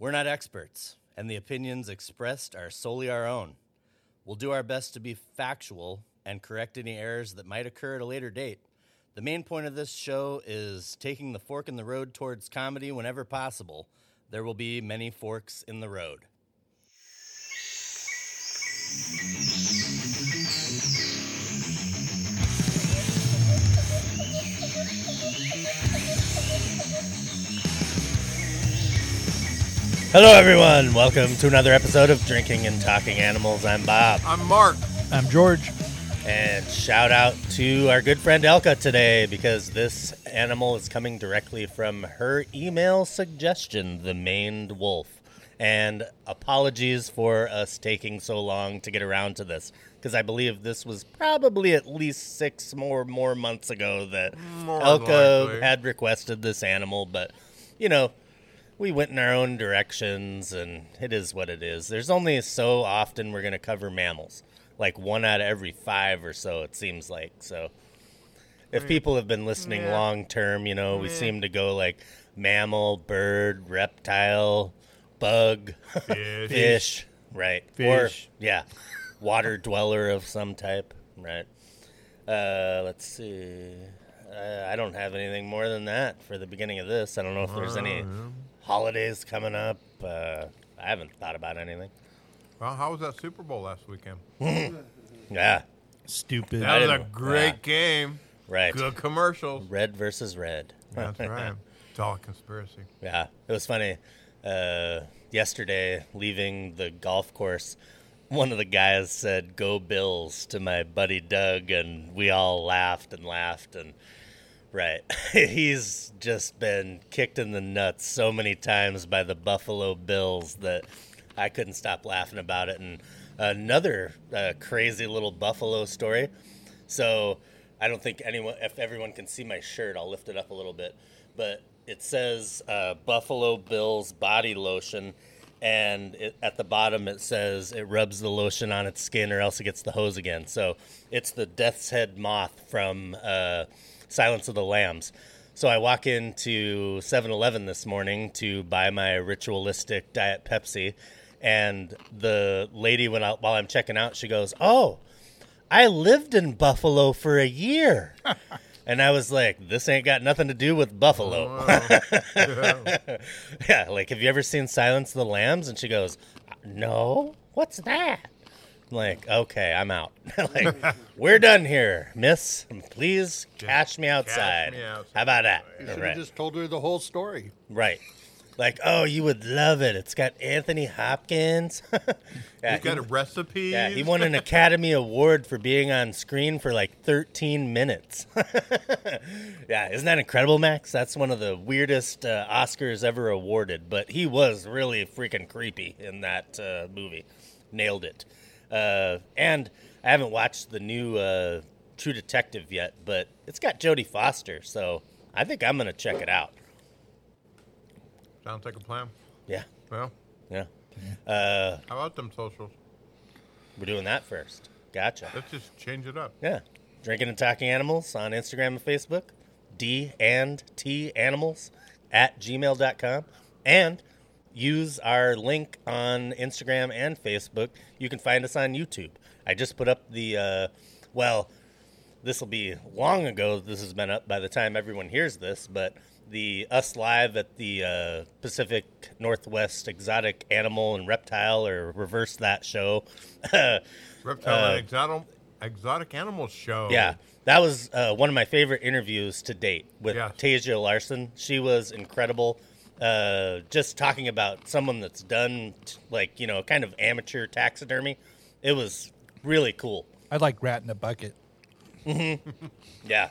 We're not experts, and the opinions expressed are solely our own. We'll do our best to be factual and correct any errors that might occur at a later date. The main point of this show is taking the fork in the road towards comedy whenever possible. There will be many forks in the road. Hello, everyone. Welcome to another episode of Drinking and Talking Animals. I'm Bob. I'm Mark. I'm George. And shout out to our good friend Elka today because this animal is coming directly from her email suggestion, the maned wolf. And apologies for us taking so long to get around to this because I believe this was probably at least six more more months ago that More Elka likely. had requested this animal, but you know, we went in our own directions and it is what it is. There's only so often we're going to cover mammals. Like one out of every 5 or so it seems like. So if people have been listening Yeah. long term, you know, we Yeah. seem to go like mammal, bird, reptile, bug, Fish. fish, right? Or Fish. yeah, water dweller of some type, right? Uh, let's see. Uh, I don't have anything more than that for the beginning of this. I don't know if there's any holidays coming up. Uh, I haven't thought about anything. Well, how was that Super Bowl last weekend? Yeah, Stupid. That was a didn't- great yeah. game. right. Good commercials. Red versus red. That's right. It's all a conspiracy. Yeah, it was funny. Uh, yesterday, leaving the golf course, one of the guys said "Go Bills" to my buddy Doug, and we all laughed and laughed. And right, he's just been kicked in the nuts so many times by the Buffalo Bills that I couldn't stop laughing about it. And another uh, crazy little Buffalo story. So I don't think anyone, if everyone can see my shirt, I'll lift it up a little bit. But it says uh, Buffalo Bills body lotion, and it, at the bottom it says it rubs the lotion on its skin or else it gets the hose again. So it's the Death's Head moth from uh, Silence of the Lambs. So I walk into 7 Eleven this morning to buy my ritualistic Diet Pepsi. And the lady, when I, while I'm checking out, she goes, Oh, I lived in Buffalo for a year. and I was like, this ain't got nothing to do with Buffalo. Oh, yeah, like, have you ever seen Silence of the Lambs? And she goes, no. What's that? I'm like, okay, I'm out. like, we're done here, miss. Please cash me outside. me outside. How about that? You should Right. have just told her the whole story. right. Like, oh, you would love it. It's got Anthony Hopkins. yeah, You got he- a recipe? yeah, he won an Academy Award for being on screen for like 13 minutes. yeah, isn't that incredible, Max? That's one of the weirdest uh, Oscars ever awarded, but he was really freaking creepy in that uh, movie. Nailed it. Uh, and I haven't watched the new uh, True Detective yet, but it's got Jodie Foster, so I think I'm going to check it out. Sounds like a plan. Yeah, Well, yeah. Uh, how about them socials? we're doing that first. Gotcha. Let's just change it up. Yeah. Drinking and Talking Animals on Instagram and Facebook. D and T Animals at gmail.com. And use our link on Instagram and Facebook. You can find us on YouTube. I just put up the, uh, well, this will be long ago. This has been up by the time everyone hears this, but the Us Live at the uh, Pacific Northwest Exotic Animal and Reptile, or reverse that show. Reptile and exotic, exotic Animals Show. Uh, Yeah, that was uh, one of my favorite interviews to date with Yes. Tasia Larson. She was incredible. Uh, just talking about someone that's done t- like you know kind of amateur taxidermy. It was really cool. I like rat in a bucket. Mm-hmm. Yeah.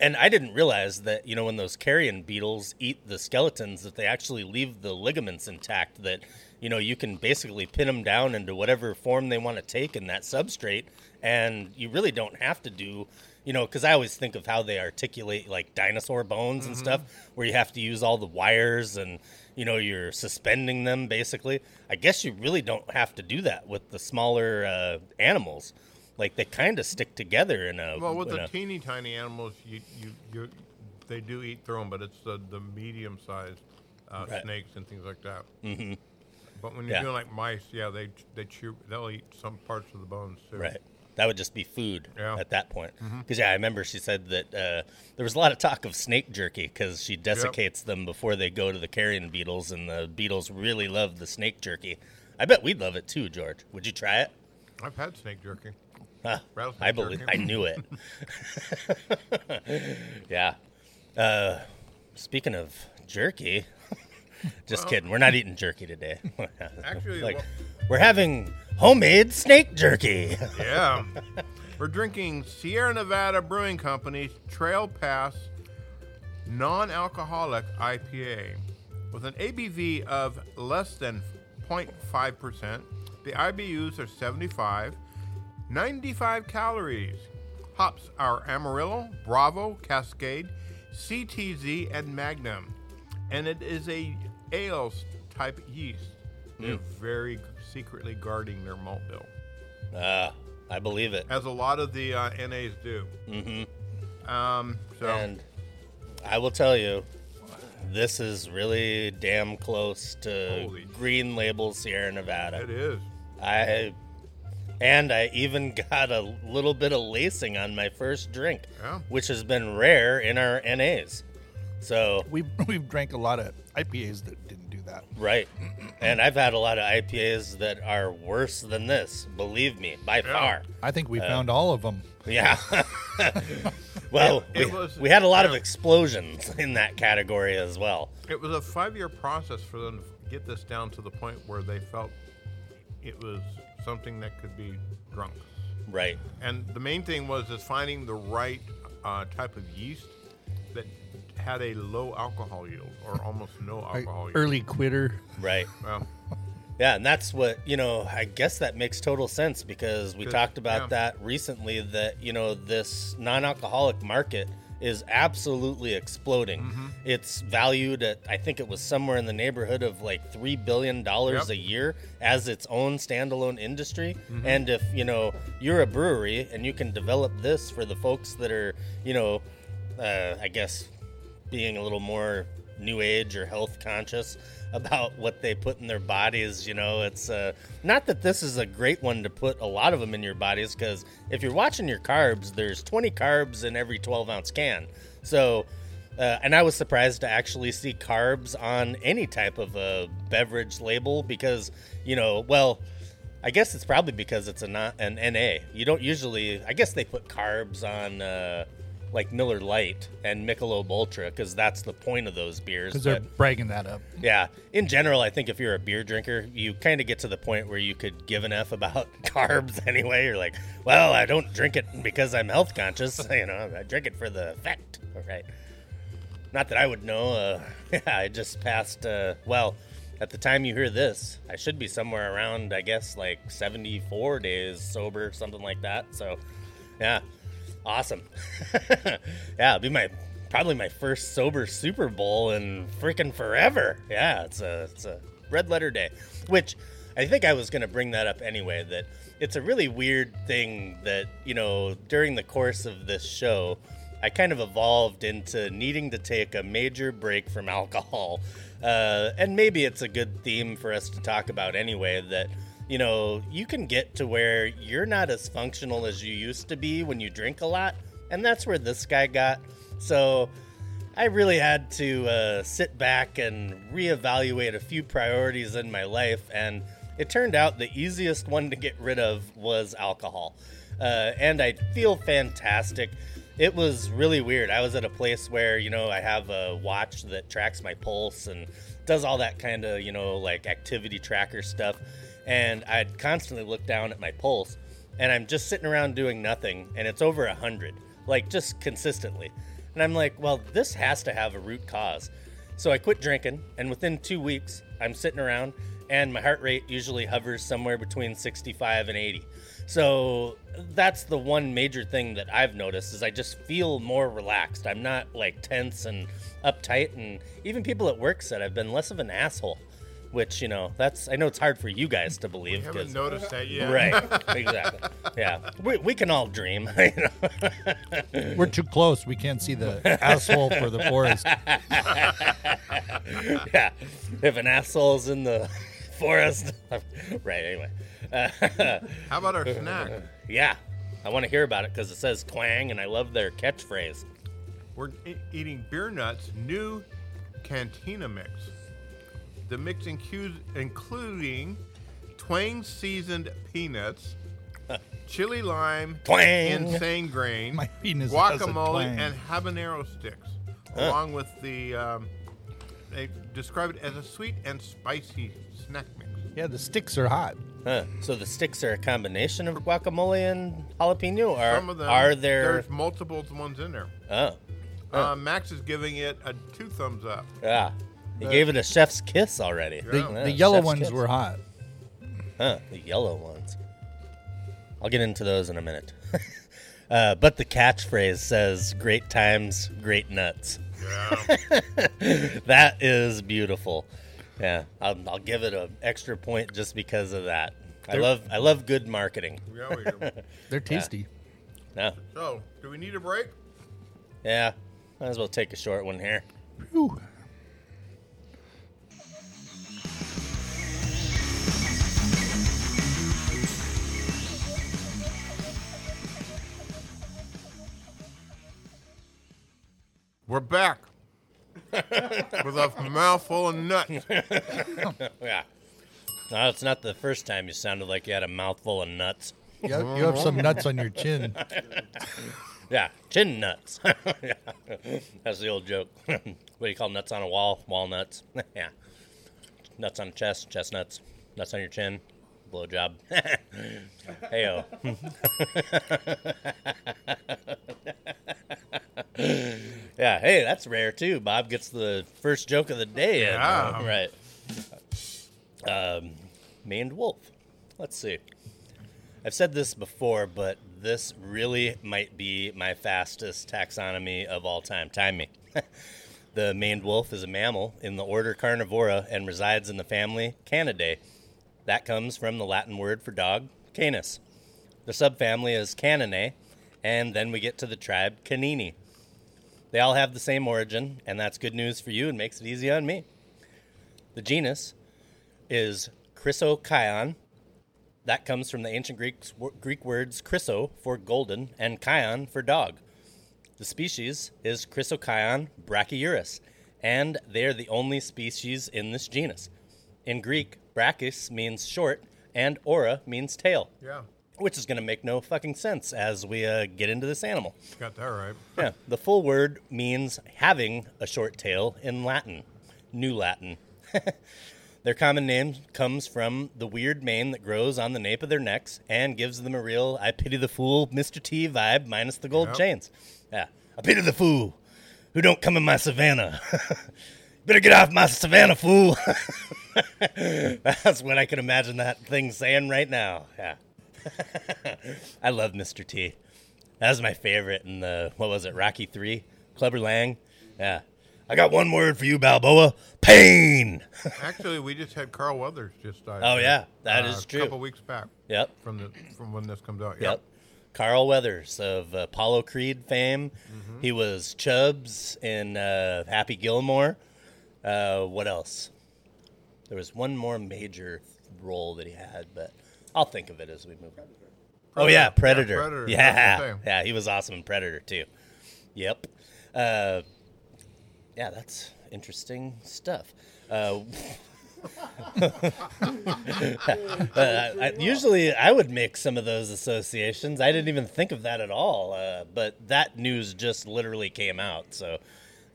And I didn't realize that, you know, when those carrion beetles eat the skeletons, that they actually leave the ligaments intact, that, you know, you can basically pin them down into whatever form they want to take in that substrate. And you really don't have to do, you know, because I always think of how they articulate like dinosaur bones and stuff, where you have to use all the wires and, you know, you're suspending them basically. I guess you really don't have to do that with the smaller uh, animals. Like they kind of stick together in a. Well, with the a- teeny tiny animals, you, you, you, they do eat through them, but it's the, the medium sized uh, Right. snakes and things like that. Mm-hmm. But when you're Yeah. doing like mice, yeah, they they chew. They'll eat some parts of the bones too. Right. That would just be food Yeah. Mm-hmm. at that point. Because yeah, I remember she said that uh, there was a lot of talk of snake jerky because she desiccates them before they go to the carrion beetles, and the beetles really love the snake jerky. I bet we'd love it too, George. Would you try it? I've had snake jerky. Huh, I believe. jerky. I knew it. yeah. Uh, speaking of jerky, just kidding. We're not eating jerky today. Actually, like well- we're having homemade snake jerky. Yeah. We're drinking Sierra Nevada Brewing Company's Trail Pass non alcoholic IPA with an ABV of less than 0.5%. The IBUs are 75, 95 calories. Hops are Amarillo, Bravo, Cascade, CTZ, and Magnum. And it is a ale type yeast. They're very secretly guarding their malt bill Ah, I believe it. as a lot of the uh, NAs do. Mm-hmm. Um, so And I will tell you, this is really damn close to Holy- Green Label Sierra Nevada. it is. I and I even got a little bit of lacing on my first drink, Yeah. which has been rare in our NAs. So We've we've drank a lot of IPAs that didn't do that. right, and I've had a lot of IPAs that are worse than this. Believe me, by far. I think we found all of them. Yeah. well, It- it we, was- we had a lot of explosions in that category as well. It was a five-year process for them to get this down to the point where they felt it was something that could be drunk. Right. And the main thing was is finding the right uh, type of yeast that had a low alcohol yield or almost no alcohol yield. early quitter. Right. Well, Yeah, and that's what, you know, I guess that makes total sense because we talked about yeah. that recently that, you know, this non alcoholic market is absolutely exploding. Mm-hmm. It's valued at, I think it was somewhere in the neighborhood of like $3 billion Yep. a year as its own standalone industry. Mm-hmm. And if, you know, you're a brewery and you can develop this for the folks that are, you know, uh, I guess being a little more new age or health conscious about what they put in their bodies you know it's uh, not that this is a great one to put a lot of them in your bodies because if you're watching your carbs there's 20 carbs in every 12 ounce can so uh, and i was surprised to actually see carbs on any type of a beverage label because you know well I guess it's probably because it's a not an NA. You don't usually. I guess they put carbs on uh, like Miller Lite and Michelob Ultra because that's the point of those beers. Because they're bragging that up. yeah, in general, I think if you're a beer drinker, you kind of get to the point where you could give an f about carbs anyway. You're like, well, I don't drink it because I'm health conscious. You know, I drink it for the effect. Right? Not that I would know. Uh, yeah, I just passed. Uh, well, at the time you hear this, I should be somewhere around, I guess, like 74 days sober, something like that. So, yeah, awesome. yeah, it'll be my probably my first sober Super Bowl in freaking forever. Yeah, it's a it's a red letter day, which I think I was going to bring that up anyway. That it's a really weird thing that you know during the course of this show. I kind of evolved into needing to take a major break from alcohol. Uh, and maybe it's a good theme for us to talk about anyway that, you know, you can get to where you're not as functional as you used to be when you drink a lot. And that's where this guy got. So I really had to uh, sit back and reevaluate a few priorities in my life. And it turned out the easiest one to get rid of was alcohol. Uh, and I feel fantastic. It was really weird. I was at a place where, you know, I have a watch that tracks my pulse and does all that kind of, you know, like activity tracker stuff. And I'd constantly look down at my pulse and I'm just sitting around doing nothing and it's over a 100, like just consistently. And I'm like, well, this has to have a root cause. So I quit drinking, and within two weeks, I'm sitting around, and my heart rate usually hovers somewhere between 65 and 80. So that's the one major thing that I've noticed is I just feel more relaxed. I'm not like tense and uptight, and even people at work said I've been less of an asshole. Which you know that's I know it's hard for you guys to believe I haven't 'cause- noticed that yet. right exactly yeah we, we can all dream you know? We're too close. We can't see the asshole for the forest. yeah if an asshole's in the forest right anyway uh, How about our snack? yeah I want to hear about it because it says twang and I love their catchphrase We're e- eating beer nuts new cantina mix. The mix includes including twang seasoned peanuts, chili lime, Twang. insane grain, My penis has a guacamole, twang. and habanero sticks, along with the. Um, they describe it as a sweet and spicy snack mix. Yeah, the sticks are hot. Huh. So the sticks are a combination of guacamole and jalapeno, or Some of them are there? There's multiple ones in there. Oh, Uh, Max is giving it a two thumbs up. yeah. He gave it a chef's kiss already. The, Yeah. the yellow chef's ones kiss. were hot. Huh, the yellow ones. I'll get into those in a minute. uh, but the catchphrase says "Great times, great nuts." Yeah. That is beautiful. Yeah, I'll, I'll give it an extra point just because of that. I love I love good marketing. yeah, we do. They're tasty. Yeah, So, do we need a break? yeah. Might as well take a short one here. Whew. We're back with a mouthful of nuts. Yeah. No, it's not the first time you sounded like you had a mouthful of nuts. You have, you have some nuts on your chin. Yeah, chin nuts. yeah. That's the old joke. what do you call nuts on a wall? Walnuts. yeah. Nuts on a chest, chestnuts. Nuts on your chin, blowjob. Heyo. yeah, hey, that's rare too. Bob gets the first joke of the day. in. Yeah. right. Um, maned wolf. Let's see. I've said this before, but this really might be my fastest taxonomy of all time. Time me. the maned wolf is a mammal in the order Carnivora and resides in the family Canidae. That comes from the Latin word for dog, canis. The subfamily is Caninae, and then we get to the tribe Canini. They all have the same origin, and that's good news for you and makes it easy on me. The genus is Chrysocyon. That comes from the ancient Greek, Greek words chryso for golden and kion for dog. The species is Chrysocyon brachyurus, and they are the only species in this genus. In Greek, brachys means short, and ora means tail, Yeah, which is going to make no fucking sense as we uh, get into this animal. got that right. Yeah, the full word means having a short tail in Latin, New Latin. their common name comes from the weird mane that grows on the nape of their necks and gives them a real I pity the fool, Mr. T vibe minus the gold Yep. chains. Yeah, I pity the fool who don't come in my savannah. Better get off my savannah, fool. That's what I can imagine that thing saying right now. Yeah. I love Mr. T. That was my favorite in the what was it, Rocky Three? Clubber Lang. Yeah. I got one word for you, Balboa. Pain. Actually, we just had Carl Weathers just died. Oh, yeah, that that is true. A couple weeks back yep. from the from when this comes out. Yep. Carl Weathers of Apollo Creed fame. He was Chubbs in uh, Happy Gilmore. Uh, what else? There was one more major role that he had, but I'll think of it as we move on. Oh yeah, Predator. Yeah, Predator. Yeah, the thing. yeah, he was awesome in Predator too. Yep. Uh, yeah, that's interesting stuff. Uh, uh, I, usually, I would make some of those associations. I didn't even think of that at all. Uh, but that news just literally came out. So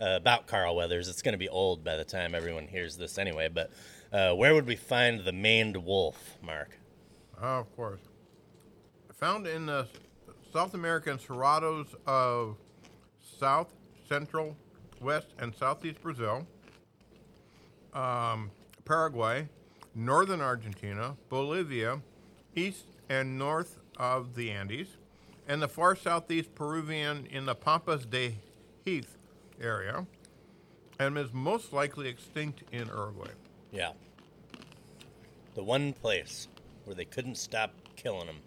uh, about Carl Weathers, it's going to be old by the time everyone hears this anyway. But uh, where would we find the maned wolf, Mark? Oh, of course. Found in the South American cerrados of South, Central, West, and Southeast Brazil, um, Paraguay, Northern Argentina, Bolivia, east and north of the Andes, and the far southeast Peruvian in the Pampas de Heath area, and is most likely extinct in Uruguay. Yeah. The one place where they couldn't stop killing them.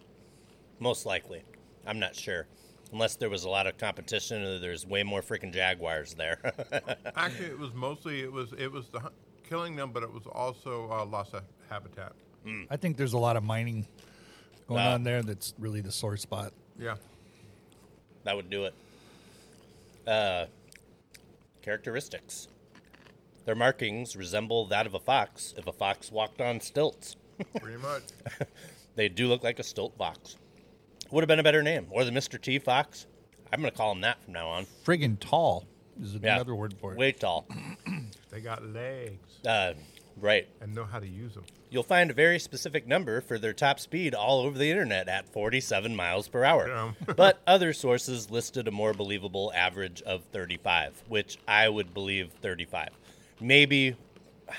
Most likely. I'm not sure. Unless there was a lot of competition or there's way more freaking jaguars there. Actually, it was mostly it was it was the hu- killing them, but it was also uh, loss of habitat. I think there's a lot of mining going Wow. on there. That's really the sore spot. Yeah. that would do it. Uh, characteristics. Their markings resemble that of a fox if a fox walked on stilts. Pretty much. They do look like a stilt fox. Would have been a better name. Or the Mr. T Fox. I'm going to call him that from now on. Friggin' tall is Yeah. another word for it. Way tall. They got legs Uh, right. and know how to use them. You'll find a very specific number for their top speed all over the internet at 47 miles per hour. But other sources listed a more believable average of 35, which I would believe 35. Maybe,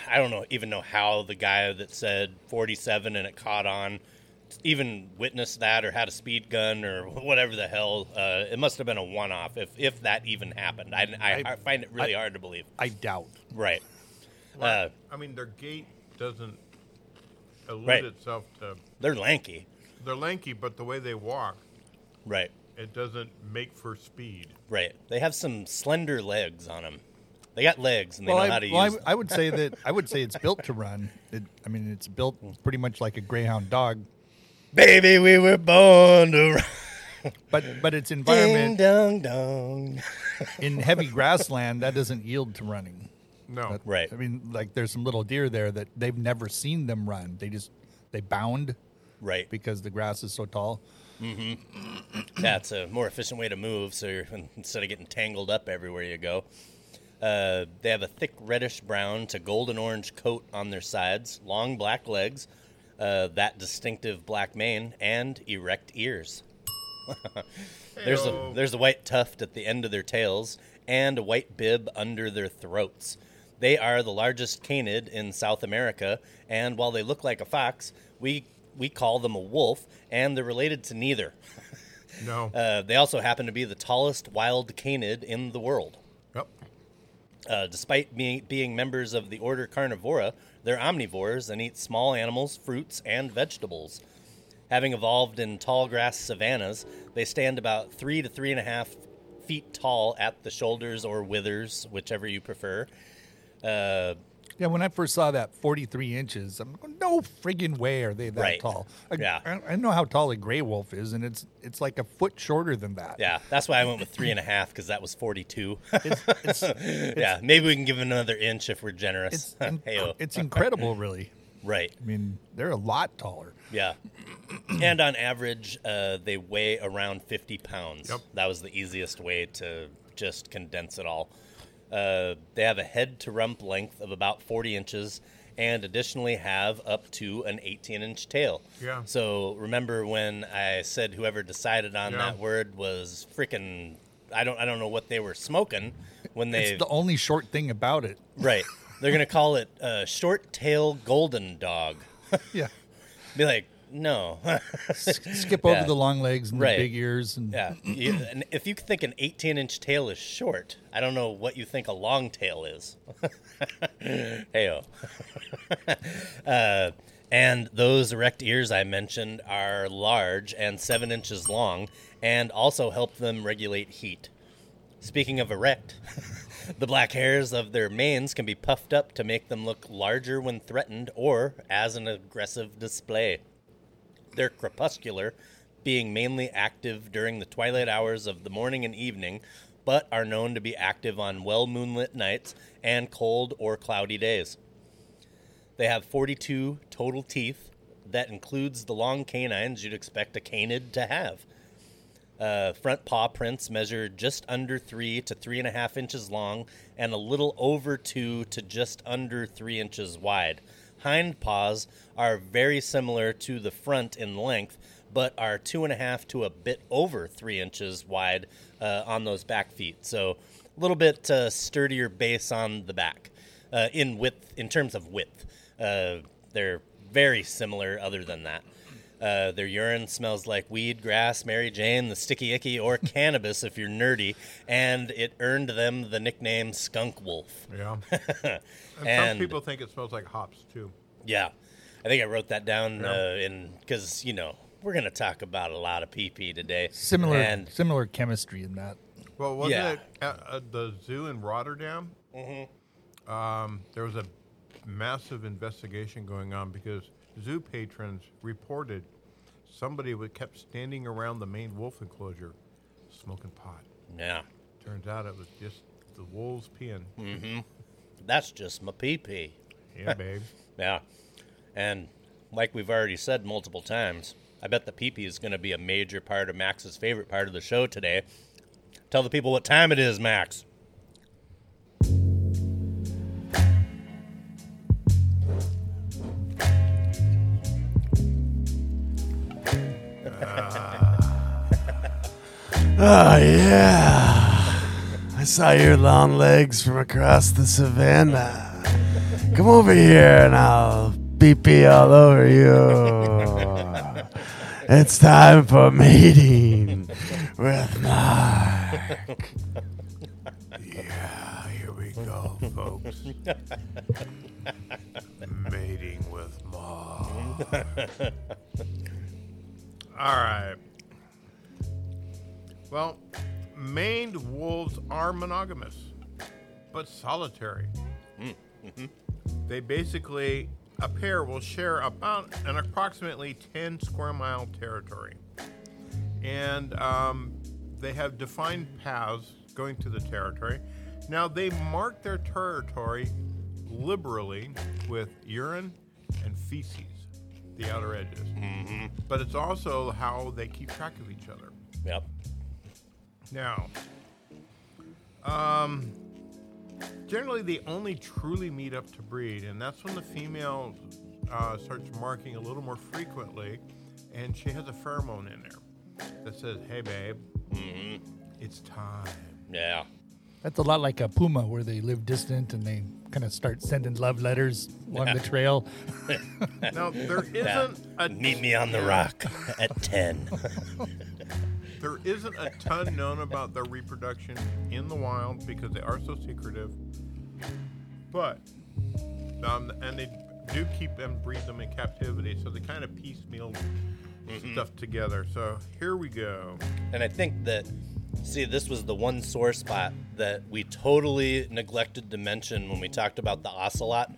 I don't know, even know how the guy that said 47 and it caught on even witnessed that or had a speed gun or whatever the hell. Uh, it must have been a one off if, if that even happened. I, I, I- I find it really I- hard to believe. I doubt. Right. Uh, I mean, their gait doesn't elude Right. itself to. they're lanky. They're lanky, but the way they walk, Right. it doesn't make for speed. Right. They have some slender legs on them. They got legs and they well, know I, how to well, use I, them. I would say that I would say it's built to run. It, I mean, it's built pretty much like a greyhound dog, Baby, we were born to run. but but its Ding environment dong dong. in heavy grassland that doesn't yield to running. No. But, Right. I mean, like there's some little deer there that they've never seen them run. They just they bound Right. because the grass is so tall. Mhm. That's a more efficient way to move. So you're, instead of getting tangled up everywhere you go, uh, they have a thick reddish brown to golden orange coat on their sides, long black legs, uh, that distinctive black mane, and erect ears. there's a there's a white tuft at the end of their tails and a white bib under their throats. They are the largest canid in South America, and while they look like a fox, we we call them a wolf, and they're related to neither. No. Uh, they also happen to be the tallest wild canid in the world. yep. Uh, despite being, being members of the order Carnivora, they're omnivores and eat small animals, fruits, and vegetables. Having evolved in tall grass savannas, they stand about three to three and a half feet tall at the shoulders or withers, whichever you prefer. Uh, Yeah, when I first saw that 43 inches, I'm going, no friggin' way are they that Right. tall. I, Yeah. I, I know how tall a gray wolf is, and it's it's like a foot shorter than that. yeah, that's why I went with three and a half because that was 42. It's, it's, yeah, maybe we can give it another inch if we're generous. it's, it's incredible, really. right. I mean, they're a lot taller. Yeah. and on average, uh, they weigh around 50 pounds. Yep. That was the easiest way to just condense it all. Uh, they have a head to rump length of about 40 inches and additionally have up to an 18 inch tail. Yeah. So remember when I said whoever decided on Yeah. that word was freaking. I don't. I don't know what they were smoking when they. It's the only short thing about it. right. They're gonna call it uh, short tail golden dog. Yeah. Be like, no. Skip over Yeah. the long legs and Right. the big ears. And Yeah, and if you think an 18 inch tail is short, I don't know what you think a long tail is. Heyo. uh, and those erect ears I mentioned are large and seven inches long, and also help them regulate heat. Speaking of erect, the black hairs of their manes can be puffed up to make them look larger when threatened or as an aggressive display. They're crepuscular, being mainly active during the twilight hours of the morning and evening, but are known to be active on well moonlit nights and cold or cloudy days. They have 42 total teeth. That includes the long canines you'd expect a canid to have. Uh, front paw prints measure just under three to three and a half inches long and a little over two to just under three inches wide. Hind paws are very similar to the front in length, but are two and a half to a bit over three inches wide uh, on those back feet. So a little bit uh, sturdier base on the back uh, in width, in terms of width. Uh, they're very similar, other than that. Uh, their urine smells like weed, grass, Mary Jane, the sticky icky, or cannabis if you're nerdy, and it earned them the nickname Skunk Wolf. Yeah. and, And- some people think it smells like hops too. Yeah. I think I wrote that down uh, in because you know we're gonna talk about a lot of PP today. Similar and similar chemistry in that. Well, wasn't Yeah. it at, at the zoo in Rotterdam? Mm-hmm. Um, there was a massive investigation going on because zoo patrons reported somebody would kept standing around the maned wolf enclosure smoking pot. yeah, Turns out it was just the wolves peeing. Mm-hmm. That's just my PP. Yeah, babe. Yeah, and like we've already said multiple times, I bet the PP is gonna be a major part of Max's favorite part of the show today. Tell the people what time it is, Max. Oh, yeah. I saw your long legs from across the savannah. Come over here and I'll pee all over you. It's time for mating with Mark. Yeah, here we go, folks. Mating with Ma. All right. Well, maned wolves are monogamous, but solitary. They basically, a pair will share about an approximately 10 square mile territory. And um, they have defined paths going to the territory. Now, they mark their territory liberally with urine and feces, the outer edges. But it's also how they keep track of each other. Yep. Now, um, generally they only truly meet up to breed, and that's when the female uh, starts marking a little more frequently, and she has a pheromone in there that says, "Hey, babe, it's time." Yeah. That's a lot like a puma, where they live distant and they kind of start sending love letters along the trail. Now there Yeah. isn't a Meet me on the rock at ten. There isn't a ton known about their reproduction in the wild because they are so secretive. But, um, and they do keep and breed them in captivity, so they kind of piecemeal stuff together. So here we go. And I think that, see, this was the one sore spot that we totally neglected to mention when we talked about the ocelot.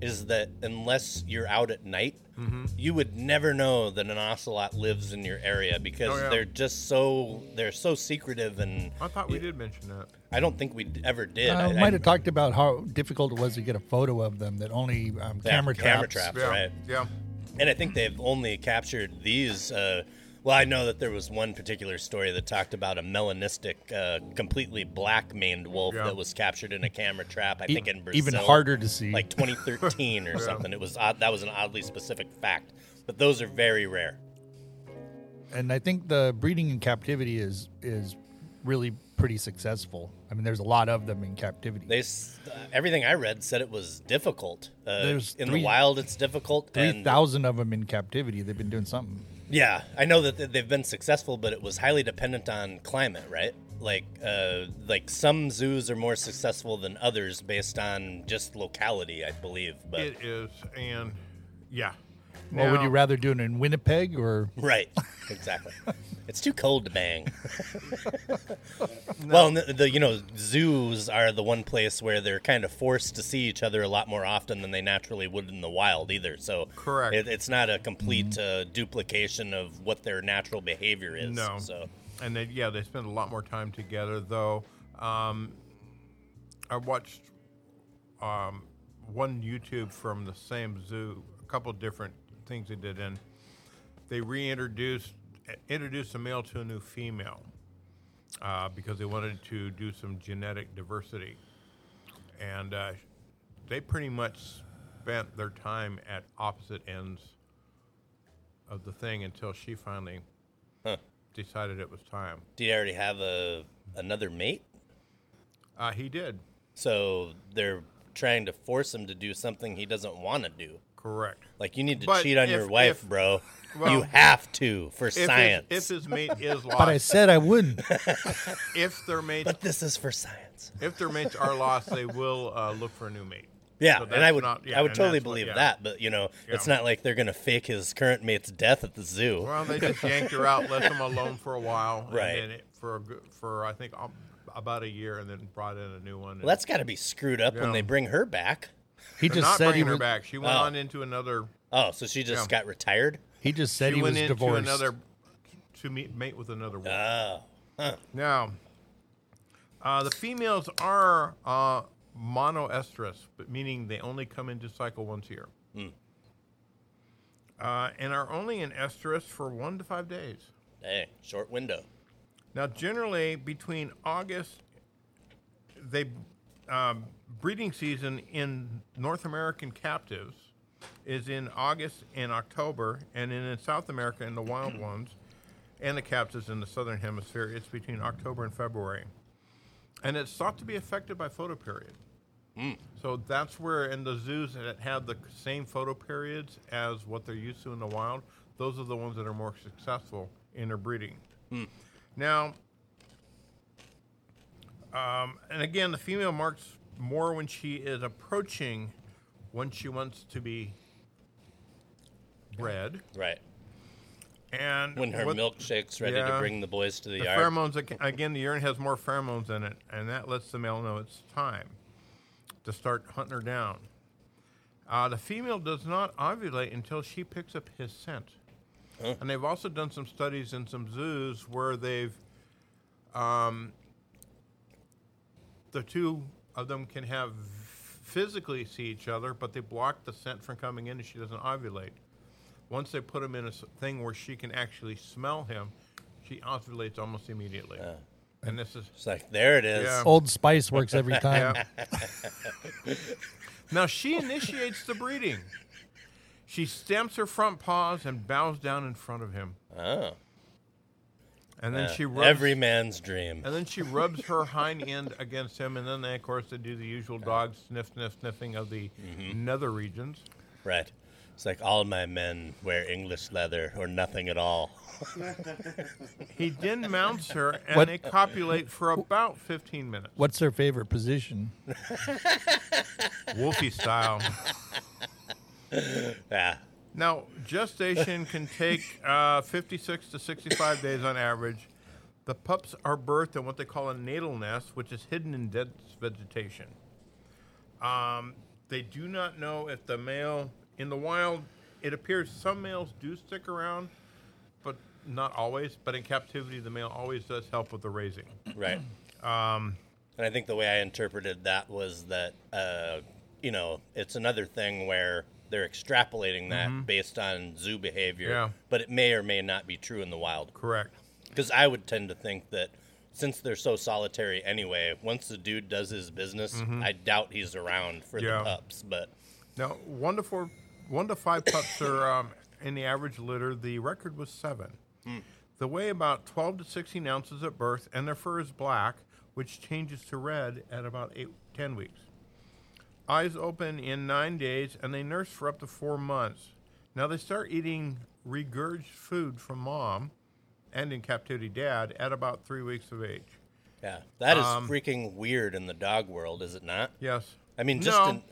Is that unless you're out at night, Mm-hmm. you would never know that an ocelot lives in your area because Oh, yeah. they're just so they're so secretive, and I thought we did mention that. I don't think we ever did. I I, might have talked about how difficult it was to get a photo of them. That only um, Yeah, camera traps. camera traps. Yeah, right. yeah. And I think they've only captured these. Uh, well, I know that there was one particular story that talked about a melanistic, uh, completely black maned wolf Yeah. that was captured in a camera trap. I E- think in Brazil, even harder to see. like 2013 or something. It was odd, that was an oddly specific fact, but those are very rare. and I think the breeding in captivity is is really pretty successful. I mean, there's a lot of them in captivity. They uh, everything I read said it was difficult. Uh, There's in three- the wild, it's difficult. Three thousand of them in captivity. They've been doing something. Yeah, I know that they've been successful, but it was highly dependent on climate, right? Like, uh, like some zoos are more successful than others based on just locality, I believe. But It is, and yeah. Well, would you rather do it in Winnipeg or? right, exactly. it's too cold to bang. Well, the, the you know zoos are the one place where they're kind of forced to see each other a lot more often than they naturally would in the wild, either. So Correct. it, it's not a complete uh, duplication of what their natural behavior is. No. So and they yeah they spend a lot more time together though um, i watched um, one youtube from the same zoo a couple different things they did and they reintroduced introduced a male to a new female uh, because they wanted to do some genetic diversity and uh, they pretty much spent their time at opposite ends of the thing until she finally Huh. decided it was time. Did you already have a another mate? Uh, he did. So they're trying to force him to do something he doesn't want to do. Correct. Like you need to But cheat on if- your wife, if- bro. well, you have to for If his, science. if his mate is lost, But I said I wouldn't. if their mates but this is for science. if their mates are lost, they will uh, look for a new mate. Yeah, So and I that's would not- yeah, I would and totally that's what- believe yeah. that, but you know, it's Yeah. not like they're gonna fake his current mate's death at the zoo. Well, they just yanked her out, left him alone for a while, Right. And then it, for a, good- for I think um, about a year, and then brought in a new one. well, that's got to be screwed up when Yeah. they bring her back. He They're just not said he bringing her was. back. She went Oh. on into another. Oh, so she just Yeah. got retired? He just said she he was into divorced. another to meet mate with another woman. Oh, Now, uh, the females are uh, monoestrous, but meaning they only come into cycle once a year, uh, and are only in estrus for one to five days. hey, short window. Now, generally between August, they um, breeding season in North American captives is in August and October, and in, in South America in the wild ones, and the captives in the southern hemisphere, it's between October and February, and it's thought to be affected by photoperiod. So that's where in the zoos that have the same photoperiods as what they're used to in the wild, those are the ones that are more successful in their breeding. Now, um, and again, the female marks more when she is approaching when she wants to be bred. Right. And When her what- milkshake's ready to bring the boys to the, the yard. pheromones again, the urine has more pheromones in it, and that lets the male know it's time to start hunting her down. Uh, the female does not ovulate until she picks up his scent. And they've also done some studies in some zoos where they've, um, the two of them can have physically see each other, but they block the scent from coming in, and she doesn't ovulate. Once they put him in a thing where she can actually smell him, she ovulates almost immediately. And this is It's like, there it is. Yeah. Old Spice works every time. yeah. now she initiates the breeding. She stamps her front paws and bows down in front of him, Oh. And then Yeah. she rubs Every man's dream. and then she rubs her hind end against him, and then they, of course, they do the usual dog sniff, sniff, sniffing of the Mm-hmm. nether regions. Right. It's like all my men wear English leather or nothing at all. He then mounts her, and What- they copulate for about 15 minutes, What's her favorite position? Wolfie style. Yeah. Now, gestation can take uh, 56 to 65 days on average. The pups are birthed in what they call a natal nest, which is hidden in dense vegetation. Um, they do not know if the male in the wild. It appears some males do stick around, but not always. But in captivity, the male always does help with the raising. Right. Um, and I think the way I interpreted that was that, uh, you know, it's another thing where they're extrapolating that mm-hmm. based on zoo behavior, Yeah. but it may or may not be true in the wild. Correct. Because I would tend to think that since they're so solitary anyway, once the dude does his business, mm-hmm. I doubt he's around for Yeah. the pups. But Now, one to four, one to five pups are um, in the average litter. The record was seven. Hmm. They weigh about 12 to 16 ounces at birth, and their fur is black, which changes to red at about eight, 10 weeks. Eyes open in nine days, and they nurse for up to four months. Now, they start eating regurged food from mom and in captivity dad at about three weeks of age. yeah, that is Um, freaking weird in the dog world, is it not? Yes. I mean, just no, in,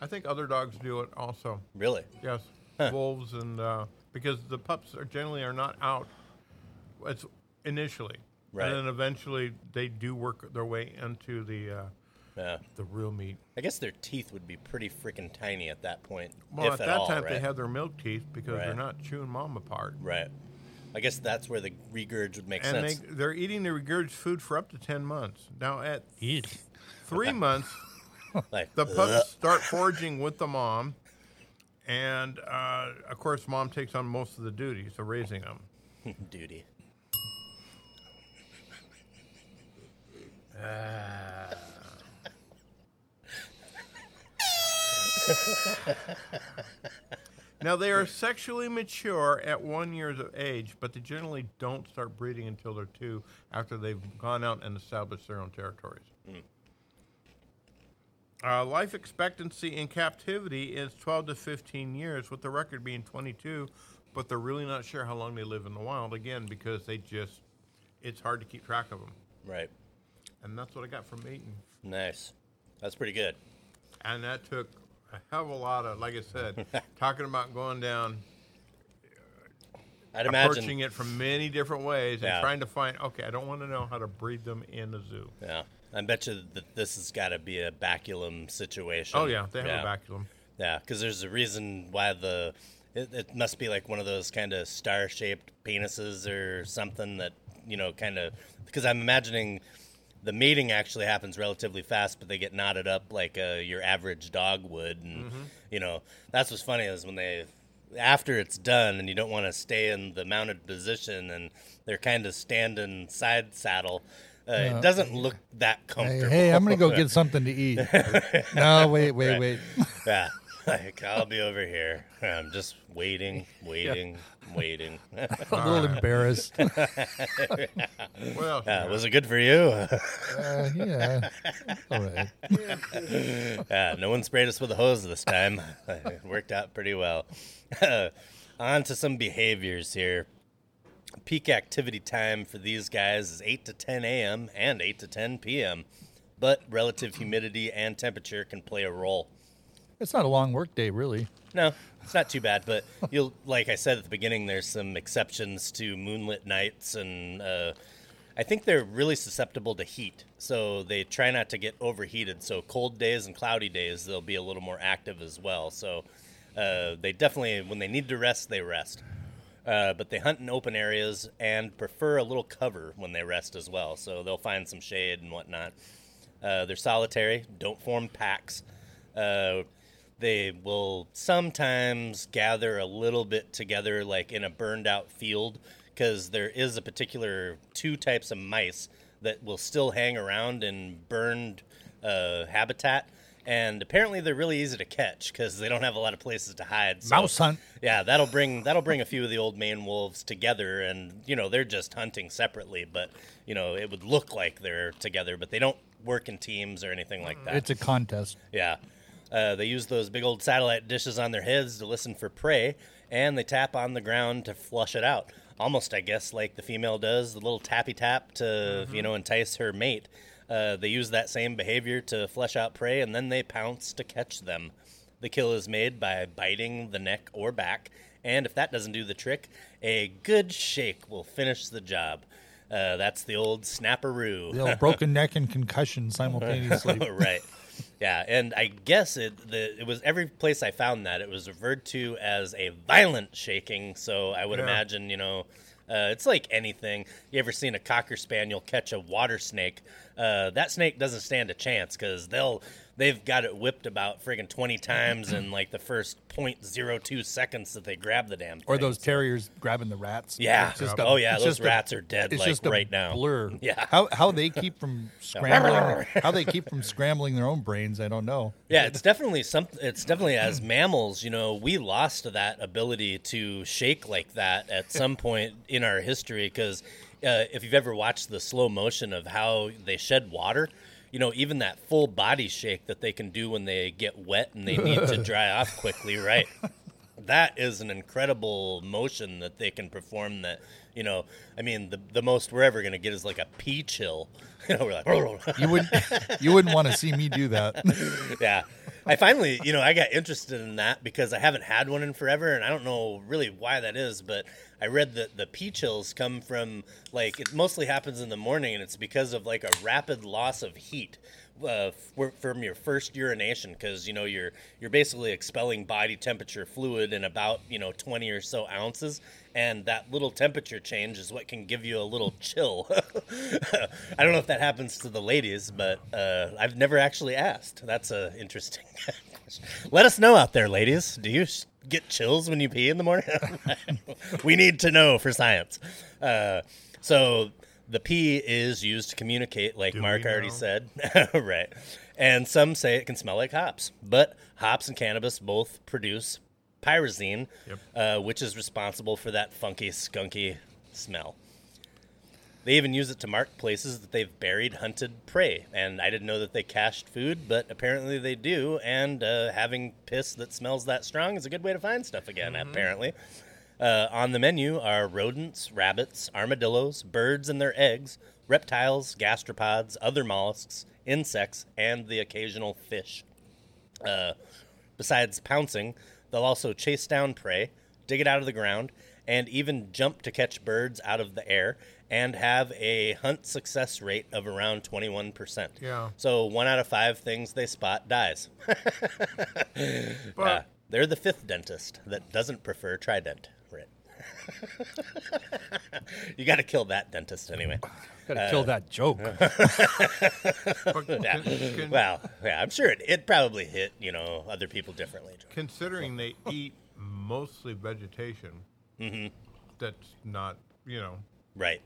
I think other dogs do it also. really. Yes, wolves and uh, because the pups are generally are not out. It's initially, Right. and then eventually they do work their way into the uh, Yeah. the real meat. I guess their teeth would be pretty freaking tiny at that point. Well, if at at that all, time they right? have their milk teeth because they're not chewing mom apart, Right. I guess that's where the regurg would make and they sense. they're eating the regurgitated food for up to ten months. Now at Eat. three months, like the pups start foraging with the mom, and uh, of course, mom takes on most of the duties of raising them. duty. Now they are sexually mature at one years of age, but they generally don't start breeding until they're two, after they've gone out and established their own territories. Uh, life expectancy in captivity is 12 to 15 years, with the record being 22, but they're really not sure how long they live in the wild, again, because they just, it's hard to keep track of them. Right. And that's what I got from Aiton. Nice. That's pretty good. and that took a hell of a lot of, like I said, talking about going down, I'd approaching imagine. it from many different ways, and Yeah. trying to find. Okay, I don't want to know how to breed them in a zoo. Yeah, I bet you that this has got to be a baculum situation. Oh yeah, they have yeah. a baculum. Yeah, because there's a reason why the it, it must be like one of those kind of star-shaped penises or something that you know kind of because I'm imagining the mating actually happens relatively fast, but they get knotted up like uh, your average dog would, and Mm-hmm. you know that's what's funny is when they after it's done and you don't want to stay in the mounted position and they're kind of standing side saddle. Uh, it doesn't look that Hey, comfortable. hey, I'm gonna go get something to eat. no, wait, wait, Right. wait. Yeah, like I'll be over here. I'm just waiting, waiting, waiting. I'm a little embarrassed. Well, Yeah, was it good for you? Uh, yeah, all right. yeah, no one sprayed us with a hose this time. It worked out pretty well. On to some behaviors here. Peak activity time for these guys is 8 to 10 a.m. and 8 to 10 p.m., but relative humidity and temperature can play a role. It's not a long work day, really. No, it's not too bad, but you'll like I said at the beginning. There's some exceptions to moonlit nights, and uh, I think they're really susceptible to heat. So they try not to get overheated. So cold days and cloudy days, they'll be a little more active as well. So uh, they definitely, when they need to rest, they rest. Uh, but they hunt in open areas and prefer a little cover when they rest as well. So they'll find some shade and whatnot. Uh, they're solitary, don't form packs. Uh, they will sometimes gather a little bit together, like in a burned out field, because there is a particular two types of mice that will still hang around in burned uh, habitat. And apparently, they're really easy to catch because they don't have a lot of places to hide. So, Mouse hunt. yeah, that'll bring that'll bring a few of the old maned wolves together, and you know they're just hunting separately. But you know it would look like they're together, but they don't work in teams or anything like that. It's a contest. Yeah. Uh, they use those big old satellite dishes on their heads to listen for prey, and they tap on the ground to flush it out. Almost, I guess, like the female does, the little tappy tap to, you know, entice her mate. Uh, they use that same behavior to flush out prey, and then they pounce to catch them. The kill is made by biting the neck or back, and if that doesn't do the trick, a good shake will finish the job. Uh, that's the old snapperoo. The old broken neck and concussion simultaneously. right. Yeah, and I guess it the it was every place I found that it was referred to as a violent shaking. So I would Yeah. imagine you know. Uh, it's like anything. You ever seen a cocker spaniel catch a water snake? Uh, that snake doesn't stand a chance because they'll they've got it whipped about friggin' twenty times in like the first 0.02 seconds that they grab the damn. Or those terriers grabbing the rats. Yeah. Just Oh, yeah, those just a- rats are dead, It's like, just a right now. Blur. Yeah. How how they keep from scrambling? how they keep from scrambling their own brains? I don't know. Yeah, it's definitely something. It's definitely as mammals, you know, we lost that ability to shake like that at some point in our history. Because uh, if you've ever watched the slow motion of how they shed water, you know, even that full body shake that they can do when they get wet and they need to dry off quickly, right? That is an incredible motion that they can perform. That you know, I mean, the the most we're ever going to get is like a pee chill. You know, we're like, You wouldn't, you wouldn't want to see me do that. yeah. I finally, you know, I got interested in that because I haven't had one in forever, and I don't know really why that is. But I read that the pee chills come from like it mostly happens in the morning, and it's because of like a rapid loss of heat uh, f- from your first urination, because you know you're you're basically expelling body temperature fluid in about you know twenty or so ounces, and that little temperature change is what can give you a little chill. I don't know if that happens to the ladies, but uh, I've never actually asked. That's a interesting question. Let us know out there, ladies. Do you get chills when you pee in the morning? we need to know for science. Uh, so the pee is used to communicate, like Mark already said, right? And some say it can smell like hops, but hops and cannabis both produce pyrazine, uh, which is responsible for that funky, skunky smell. They even use it to mark places that they've buried hunted prey. And I didn't know that they cached food, but apparently they do. And uh, having piss that smells that strong is a good way to find stuff again, apparently. Uh, on the menu are rodents, rabbits, armadillos, birds and their eggs, reptiles, gastropods, other mollusks, insects, and the occasional fish. Uh, besides pouncing, they'll also chase down prey, dig it out of the ground, and even jump to catch birds out of the air and have a hunt success rate of around 21%. Yeah. So one out of five things they spot dies. But Uh, they're the fifth dentist that doesn't prefer Trident. Right. you got to kill that dentist anyway. Gotta kill that joke. but Yeah. con- con- Well, yeah, I'm sure it, it probably hit you know other people differently. considering they eat mostly vegetation, Mm-hmm. that's not you know Right.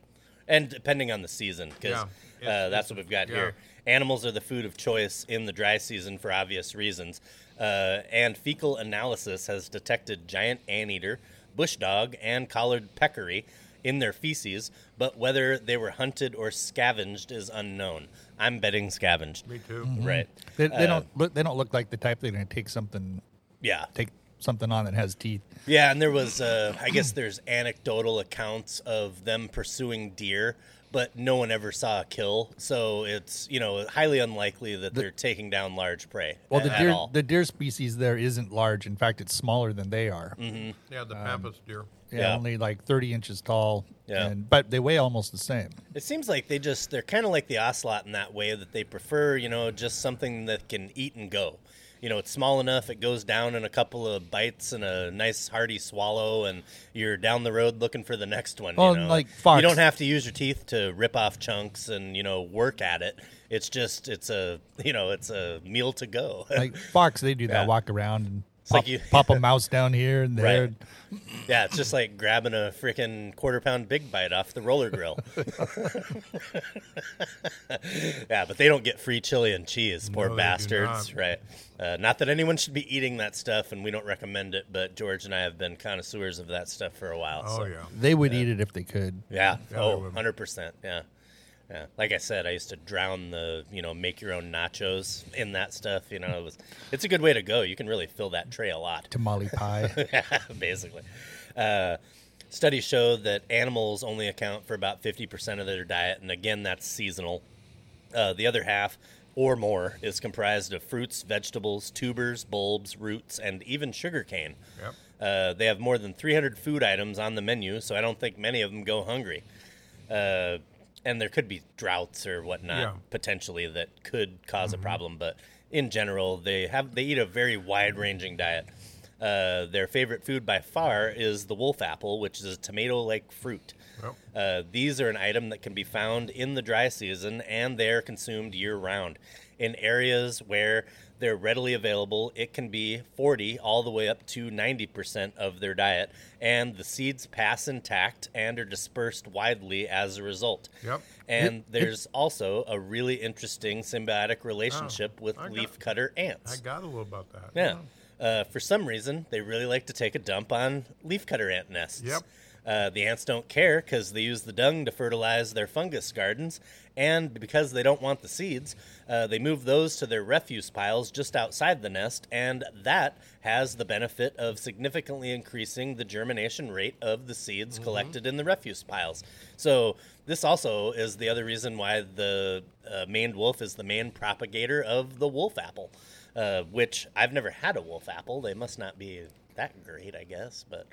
And depending on the season, because Yeah. uh, that's what we've got yeah. here. Animals are the food of choice in the dry season for obvious reasons. Uh, and fecal analysis has detected giant anteater, bush dog, and collared peccary in their feces, but whether they were hunted or scavenged is unknown. I'm betting scavenged. me too. Right. They, they Uh, don't look. They don't look like the type they're gonna take something Yeah. take something on that has teeth. Yeah, and there was, uh, I guess there's anecdotal accounts of them pursuing deer, but no one ever saw a kill. So it's, you know, highly unlikely that they're taking down large prey Well, the at deer all. the deer species there isn't large. In fact, it's smaller than they are. Mm-hmm. Yeah, the pampas deer. Yeah, Yeah. only like thirty inches tall. Yeah. and, but they weigh almost the same. It seems like they just, they're kind of like the ocelot in that way that they prefer, you know, just something that can eat and go. You know, it's small enough, it goes down in a couple of bites and a nice hearty swallow, and you're down the road looking for the next one. Well, you know? like fox- You don't have to use your teeth to rip off chunks and, you know, work at it. It's just, it's a, you know, it's a meal to go. Like fox, they do that. Yeah. Walk around and like pop, you- pop a mouse down here and there. Right. Yeah, it's just like grabbing a freaking quarter pound big bite off the roller grill. yeah, but they don't get free chili and cheese, poor No, bastards. not. Right. Uh, not that anyone should be eating that stuff, and we don't recommend it, but George and I have been connoisseurs of that stuff for a while. Oh so. yeah. They would eat it if they could. Yeah. Yeah, oh, 100%. Yeah. Yeah. Like I said, I used to drown the, you know, make your own nachos in that stuff. You know, it was, it's a good way to go. You can really fill that tray a lot. Tamale pie. basically. Uh, studies show that animals only account for about 50% of their diet, and again, that's seasonal. Uh, the other half, or more, is comprised of fruits, vegetables, tubers, bulbs, roots, and even sugarcane. Yep. Uh, they have more than 300 food items on the menu, so I don't think many of them go hungry. Uh, and there could be droughts or whatnot Yeah. potentially that could because a problem, but in general, they have they eat a very wide-ranging diet. Uh, their favorite food by far is the wolf apple, which is a tomato-like fruit. Yep. Uh, these are an item that can be found in the dry season and they are consumed year round. In areas where they're readily available, it can be 40 all the way up to 90% of their diet, and the seeds pass intact and are dispersed widely as a result. Yep. And there's also a really interesting symbiotic relationship with Oh, I got- leafcutter ants. I got a little about that. Yeah. Uh, for some reason, they really like to take a dump on leafcutter ant nests. Yep. Uh, the ants don't care because they use the dung to fertilize their fungus gardens, and because they don't want the seeds, uh, they move those to their refuse piles just outside the nest, and that has the benefit of significantly increasing the germination rate of the seeds collected in the refuse piles. So this also is the other reason why the uh, maned wolf is the main propagator of the wolf apple, uh, which I've never had a wolf apple. They must not be that great, I guess, but.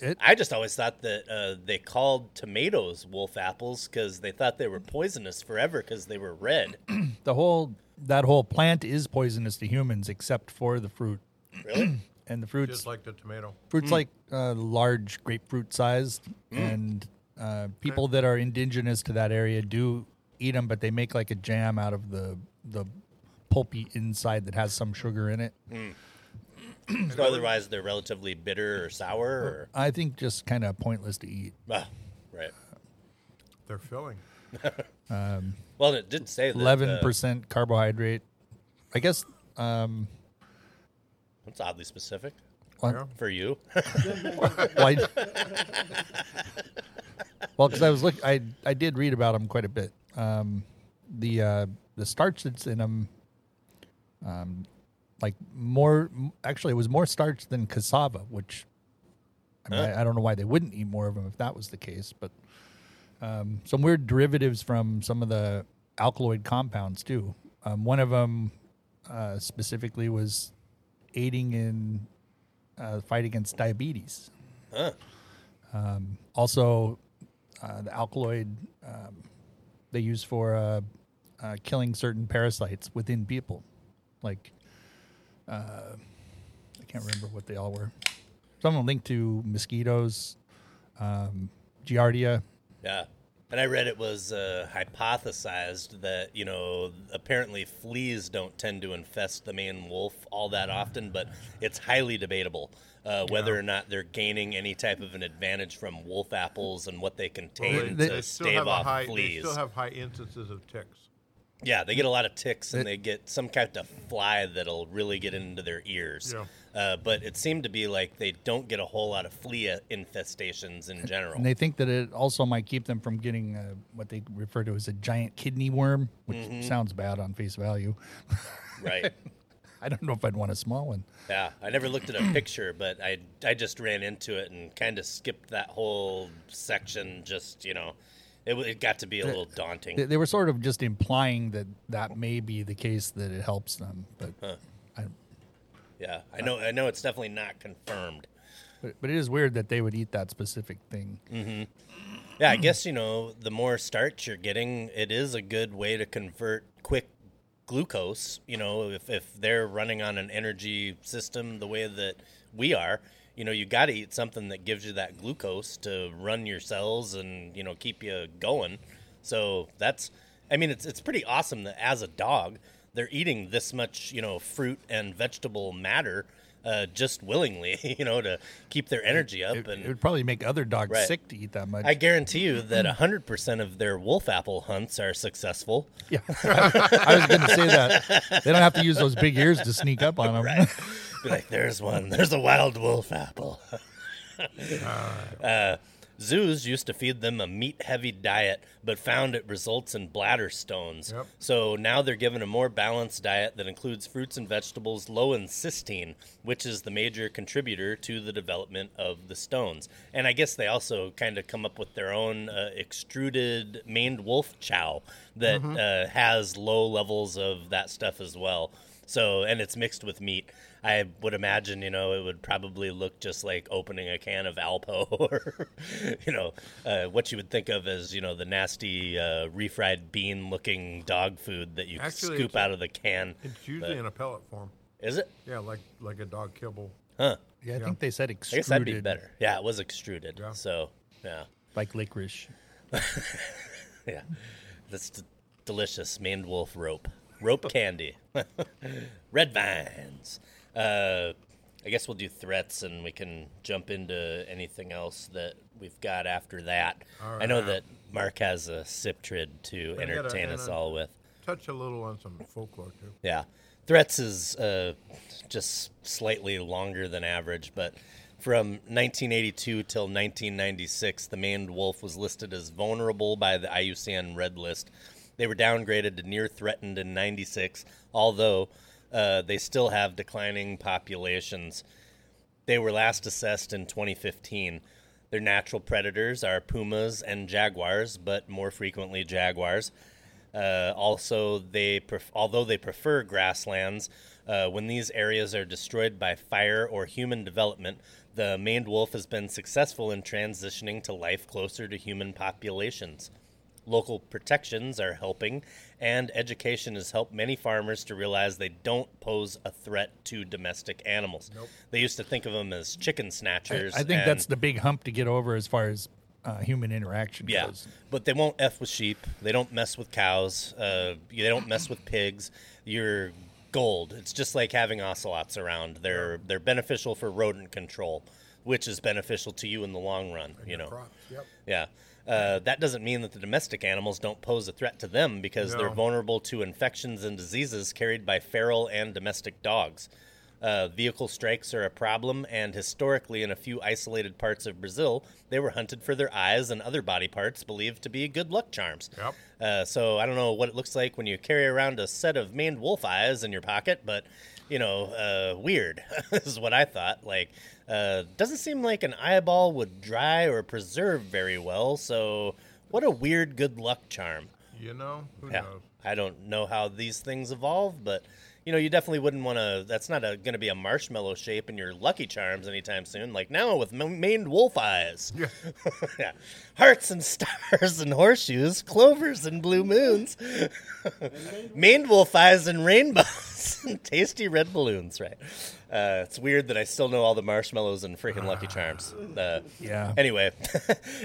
It- I just always thought that uh, they called tomatoes wolf apples because they thought they were poisonous forever because they were red. the whole that whole plant is poisonous to humans except for the fruit. Really? And the fruits Just like the tomato. fruits like uh, large grapefruit sized and uh, people that are indigenous to that area do eat them but they make like a jam out of the the pulpy inside that has some sugar in it so otherwise, they're relatively bitter or sour. Or i think just kind of pointless to eat ah, right. They're filling. Well, it did say that. uh, 11% carbohydrate i guess um that's oddly specific well, Yeah. for you. well, I, well, because I was looking, I I did read about them quite a bit. Um, the uh, the starch that's in them, um, like more. Actually, it was more starch than cassava, which I, mean, I, I don't know why they wouldn't eat more of them if that was the case. But um, some weird derivatives from some of the alkaloid compounds too. Um, one of them uh, specifically was aiding in uh, fight against diabetes. Huh. Um, also, uh, the alkaloid um, they use for uh, uh, killing certain parasites within people, like uh, I can't remember what they all were. Some of them linked to mosquitoes, um, giardia. Yeah. And I read it was uh, hypothesized that, you know, apparently fleas don't tend to infest the maned wolf all that often, but it's highly debatable uh, whether or not they're gaining any type of an advantage from wolf apples and what they contain they- to They stave off high. They fleas. still have high instances of ticks. Yeah, they get a lot of ticks and It- they get some kind of fly that'll really get into their ears. Yeah. Uh, but it seemed to be like they don't get a whole lot of flea infestations in general. And they think that it also might keep them from getting uh, what they refer to as a giant kidney worm, which sounds bad on face value. right. I don't know if I'd want a small one. Yeah, I never looked at a picture, but I I just ran into it and kind of skipped that whole section. Just you know, it, it got to be a uh, little daunting. They, they were sort of just implying that that may be the case that it helps them, but I, Yeah, I know. I know it's definitely not confirmed. but, but it is weird that they would eat that specific thing. Mm-hmm. Yeah, I guess you know the more starch you're getting, it is a good way to convert quick glucose. You know, if if they're running on an energy system the way that we are, you know, you got to eat something that gives you that glucose to run your cells and you know keep you going. So that's, I mean, it's it's pretty awesome that as a dog they're eating this much, you know, fruit and vegetable matter. Uh, just willingly, you know, to keep their energy up, It, and it would probably make other dogs Right. sick to eat that much. I guarantee you that 100% of their wolf apple hunts are successful. yeah, I was going to say that they don't have to use those big ears to sneak up on them. Be like, there's one, there's a wild wolf apple. uh, zoos used to feed them a meat heavy diet, but found it results in bladder stones. Yep. So now they're given a more balanced diet that includes fruits and vegetables low in cysteine, which is the major contributor to the development of the stones. And I guess they also kind of come up with their own uh, extruded maned wolf chow that uh, has low levels of that stuff as well. So, and it's mixed with meat. I would imagine, you know, it would probably look just like opening a can of Alpo or, you know, uh, what you would think of as, you know, the nasty uh, refried bean looking dog food that you Actually, scoop out of the can. It's usually But- in a pellet form. Is it? Yeah, like like a dog kibble. Huh. Yeah, I think they said extruded. I extruded, guess that'd be better. Yeah, it was extruded. Yeah. So, yeah. like licorice. Yeah. That's d- delicious. Maned wolf rope. Rope candy. Red vines. Uh, I guess we'll do threats and we can jump into anything else that we've got after that. I know that Mark has a cryptid to got a- entertain us all with. Touch a little on some folklore too. Yeah. Threats is uh, just slightly longer than average, but from 1982 till 1996, the maned wolf was listed as vulnerable by the IUCN Red List. They were downgraded to near threatened in 96, although uh, they still have declining populations. They were last assessed in 2015. Their natural predators are pumas and jaguars, but more frequently jaguars. Uh, also, they pref- although they prefer grasslands, uh, when these areas are destroyed by fire or human development, the maned wolf has been successful in transitioning to life closer to human populations. Local protections are helping, and education has helped many farmers to realize they don't pose a threat to domestic animals. They used to think of them as chicken snatchers. I think and- that's the big hump to get over as far as uh, human interaction yeah, goes. but they won't f with sheep. They don't mess with cows. Uh, they don't mess with pigs. You're gold. It's just like having ocelots around. They're they're beneficial for rodent control, which is beneficial to you in the long run. You know. Crops. Yep. Yeah. Uh, that doesn't mean that the domestic animals don't pose a threat to them because they're vulnerable to infections and diseases carried by feral and domestic dogs. Uh, vehicle strikes are a problem, and historically, in a few isolated parts of Brazil, they were hunted for their eyes and other body parts believed to be good luck charms. Yep. Uh, so I don't know what it looks like when you carry around a set of maned wolf eyes in your pocket, but you know, uh, weird is what I thought. Like, uh, doesn't seem like an eyeball would dry or preserve very well. So, what a weird good luck charm. You know who Yeah, knows? I don't know how these things evolve, but you know, you definitely wouldn't want to. That's not going to be a marshmallow shape in your Lucky Charms anytime soon. Like now with m- maned wolf eyes. Yeah. yeah. Hearts and stars and horseshoes, clovers and blue moons, maned wolf eyes and rainbows, and tasty red balloons. Right. Uh, it's weird that I still know all the marshmallows and freaking Lucky Charms. Uh, Yeah. Anyway,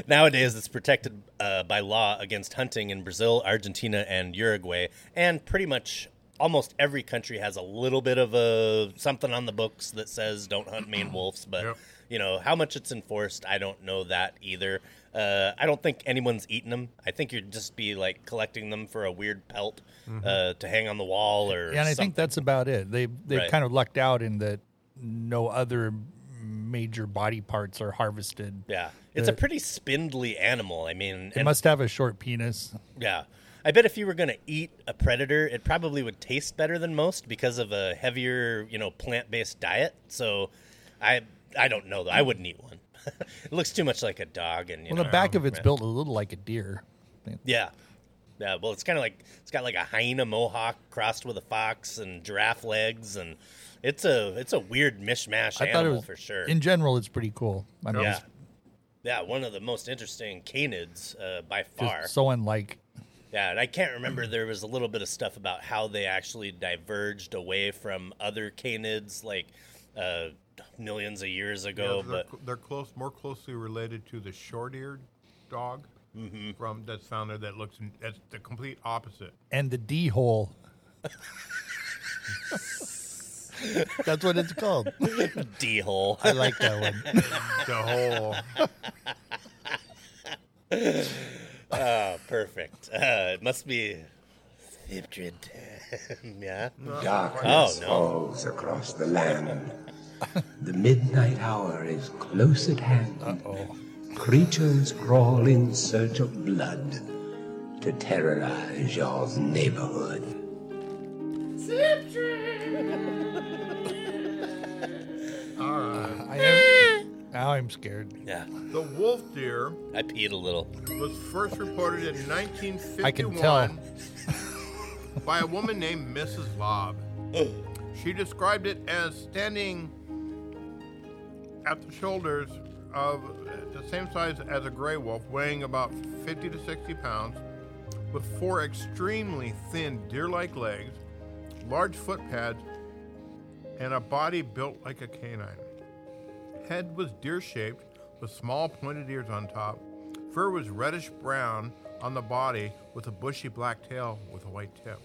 nowadays it's protected uh, by law against hunting in Brazil, Argentina, and Uruguay, and pretty much almost every country has a little bit of a something on the books that says don't hunt maned wolves. But Yep. you know how much it's enforced, I don't know that either. Uh, I don't think anyone's eating them. I think you'd just be like collecting them for a weird pelt uh, to hang on the wall or. Yeah, and I think that's about it. They they've Right. kind of lucked out in that no other major body parts are harvested. yeah, it's a pretty spindly animal. I mean, It must have a short penis. Yeah. I bet if you were going to eat a predator, it probably would taste better than most because of a heavier, you know, plant-based diet. So I I don't know though. I wouldn't eat one. it looks too much like a dog and you Well, know, the back of it's built a little like a deer. Yeah. Yeah, well, it's kind of like it's got like a hyena mohawk crossed with a fox and giraffe legs and it's a it's a weird mishmash I thought animal it was for sure. In general, it's pretty cool. I mean, yeah. Yeah, one of the most interesting canids uh, by far. just so unlike. Yeah, and I can't remember. There was a little bit of stuff about how they actually diverged away from other canids, like uh, millions of years ago. Yeah, they're, but they're close, more closely related to the short-eared dog Mm-hmm. from that's found there. That looks that's the complete opposite. And the D hole. That's what it's called. D hole. I like that one. The whole oh, perfect. Uh, it must be Thiptrid yeah. Darkness Oh, no. falls across the land. the midnight hour is close at hand. Creatures crawl in search of blood to terrorize your neighborhood. I am, now I'm scared. Yeah. the wolf deer I peed a little. was first reported in 1951 I can tell. by a woman named Mrs. Lobb. She described it as standing at the shoulders of the same size as a gray wolf, weighing about 50 to 60 pounds, with four extremely thin deer like legs, large foot pads, and a body built like a canine. Head was deer shaped with small pointed ears on top. Fur was reddish brown on the body with a bushy black tail with a white tip.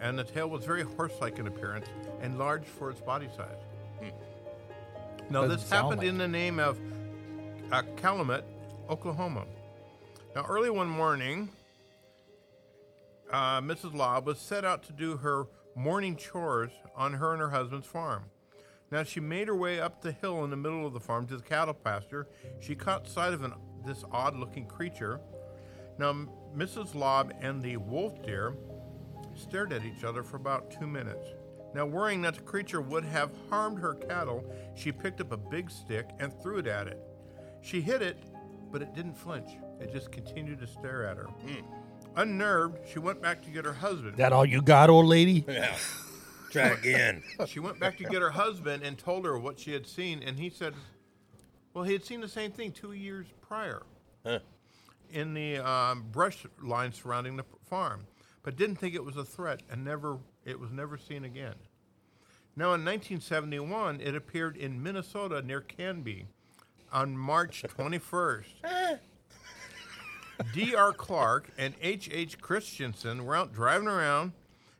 And the tail was very horse like in appearance and large for its body size. Now, Doesn't this happened like in the name of uh, Calumet, Oklahoma. Now, early one morning, uh, Mrs. Lobb was set out to do her morning chores on her and her husband's farm. Now, she made her way up the hill in the middle of the farm to the cattle pasture. She caught sight of an, this odd looking creature. Now, Mrs. Lobb and the wolf deer stared at each other for about two minutes. Now, worrying that the creature would have harmed her cattle, she picked up a big stick and threw it at it. She hit it, but it didn't flinch. It just continued to stare at her. Hmm. Unnerved, she went back to get her husband. That all you got, old lady? Yeah. Try again. She went back to get her husband and told her what she had seen, and he said, well, he had seen the same thing two years prior Huh. in the um, brush line surrounding the farm, but didn't think it was a threat and never it was never seen again. Now, in 1971, it appeared in Minnesota near Canby on March 21st. D.R. Clark and H.H. Christensen were out driving around,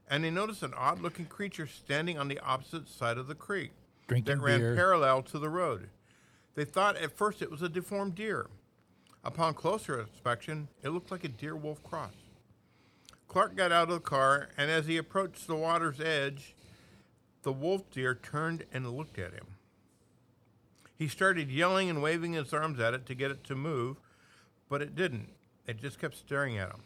and they noticed an odd-looking creature standing on the opposite side of the creek Drinking that ran beer. parallel to the road. They thought at first it was a deformed deer. Upon closer inspection, it looked like a deer wolf cross. Clark got out of the car, and as he approached the water's edge, the wolf deer turned and looked at him. He started yelling and waving his arms at it to get it to move, but it didn't. It just kept staring at him,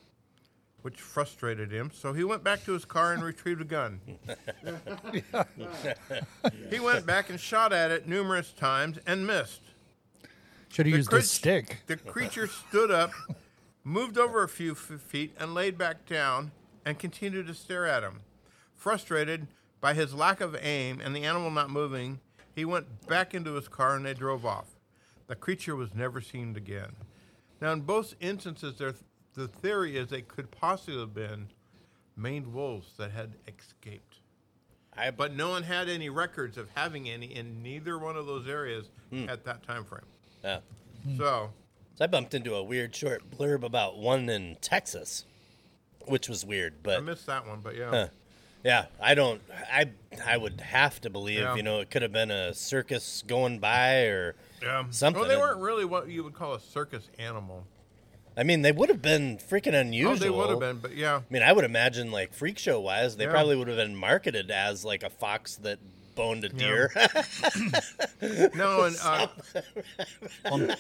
which frustrated him. So he went back to his car and retrieved a gun. he went back and shot at it numerous times and missed. Should have The used crea- a stick. The creature stood up, moved over a few f- feet, and laid back down and continued to stare at him. Frustrated, By his lack of aim and the animal not moving, he went back into his car and they drove off. The creature was never seen again. Now, in both instances, there, the theory is they could possibly have been maned wolves that had escaped. I, But no one had any records of having any in neither one of those areas Hmm. at that time frame. yeah. So, So I bumped into a weird short blurb about one in Texas, which was weird, But I missed that one, but yeah. Huh. yeah, I don't. I I would have to believe, Yeah. you know, it could have been a circus going by or Yeah. something. Well, they weren't really what you would call a circus animal. I mean, they would have been freaking unusual. Oh, they would have been, but yeah. I mean, I would imagine like freak show wise, they Yeah. probably would have been marketed as like a fox that boned a deer. No, and uh,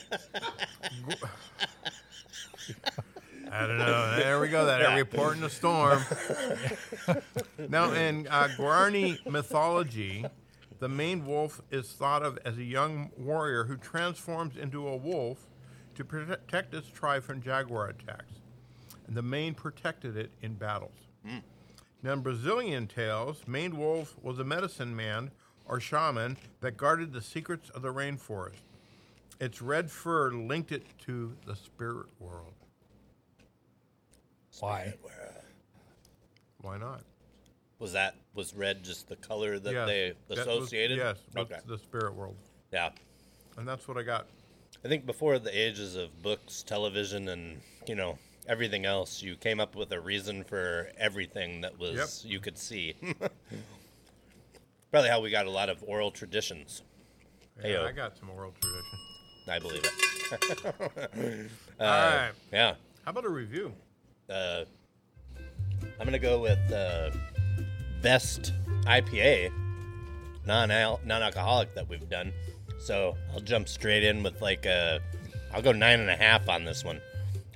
I don't know. There we go. That Yeah. report in the storm. now, in uh, Guarani mythology, the maned wolf is thought of as a young warrior who transforms into a wolf to protect its tribe from jaguar attacks. And the Maine protected it in battles. Hmm. Now, in Brazilian tales, Maned Wolf was a medicine man or shaman that guarded the secrets of the rainforest. Its red fur linked it to the spirit world. Why? Why not? was that was red just the color that Yes, they that was- associated? yes, with Okay. the spirit world. Yeah. And that's what I got. I think before the ages of books, television, and you know everything else, you came up with a reason for everything that was you could see. Probably how we got a lot of oral traditions. Yeah, Heyo. I got some oral tradition. I believe it. All right. Yeah. How about a review? Uh, I'm gonna go with uh, best IPA, non non alcoholic that we've done. So I'll jump straight in with like a, I'll go nine and a half on this one.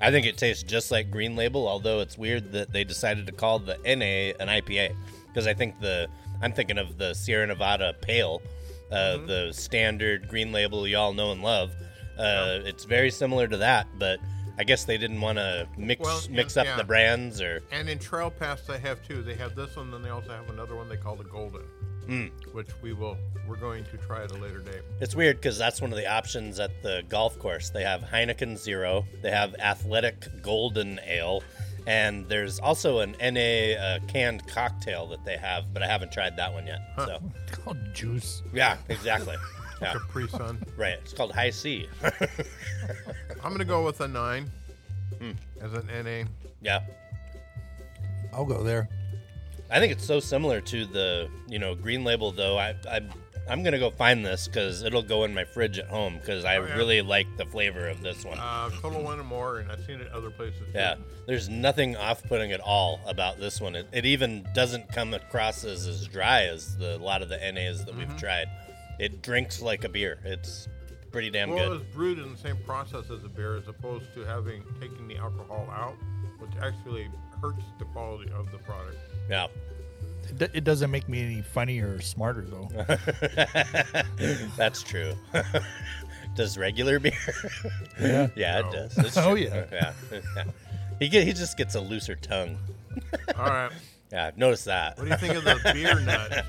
I think it tastes just like Green Label, although it's weird that they decided to call the NA an IPA because I think the I'm thinking of the Sierra Nevada Pale, uh, the standard Green Label you all know and love. Uh, It's very similar to that, but I guess they didn't want to mix Well, mix yeah, up yeah. the brands or And in Trail Pass, they have two. They have this one, then they also have another one they call the Golden, Hmm. which we will we're going to try at a later date. It's weird because that's one of the options at the golf course. They have Heineken Zero, they have Athletic Golden Ale, and there's also an NA uh, canned cocktail that they have, but I haven't tried that one yet. So, It's called juice. yeah, exactly. Yeah, Capri Sun. right. It's called Hi-C. I'm gonna go with a nine Hmm. as an NA. yeah, I'll go there. I think it's so similar to the you know Green Label though. I, I I'm gonna go find this because it'll go in my fridge at home because I Oh, really like the flavor of this one. Uh, Total Wine or more, and I've seen it other places. too. Yeah, there's nothing off-putting at all about this one. It, it even doesn't come across as as dry as the, a lot of the NAs that Mm-hmm. we've tried. It drinks like a beer. It's pretty damn Well, it good. was brewed in the same process as a beer, as opposed to having taking the alcohol out, which actually hurts the quality of the product. Yeah, It, do- it doesn't make me any funnier or smarter though. that's true. does regular beer? yeah. yeah, it does. It's Oh, true. yeah. yeah. yeah. He get, he just gets a looser tongue. All right, Yeah, I've noticed that. what do you think of the beer nut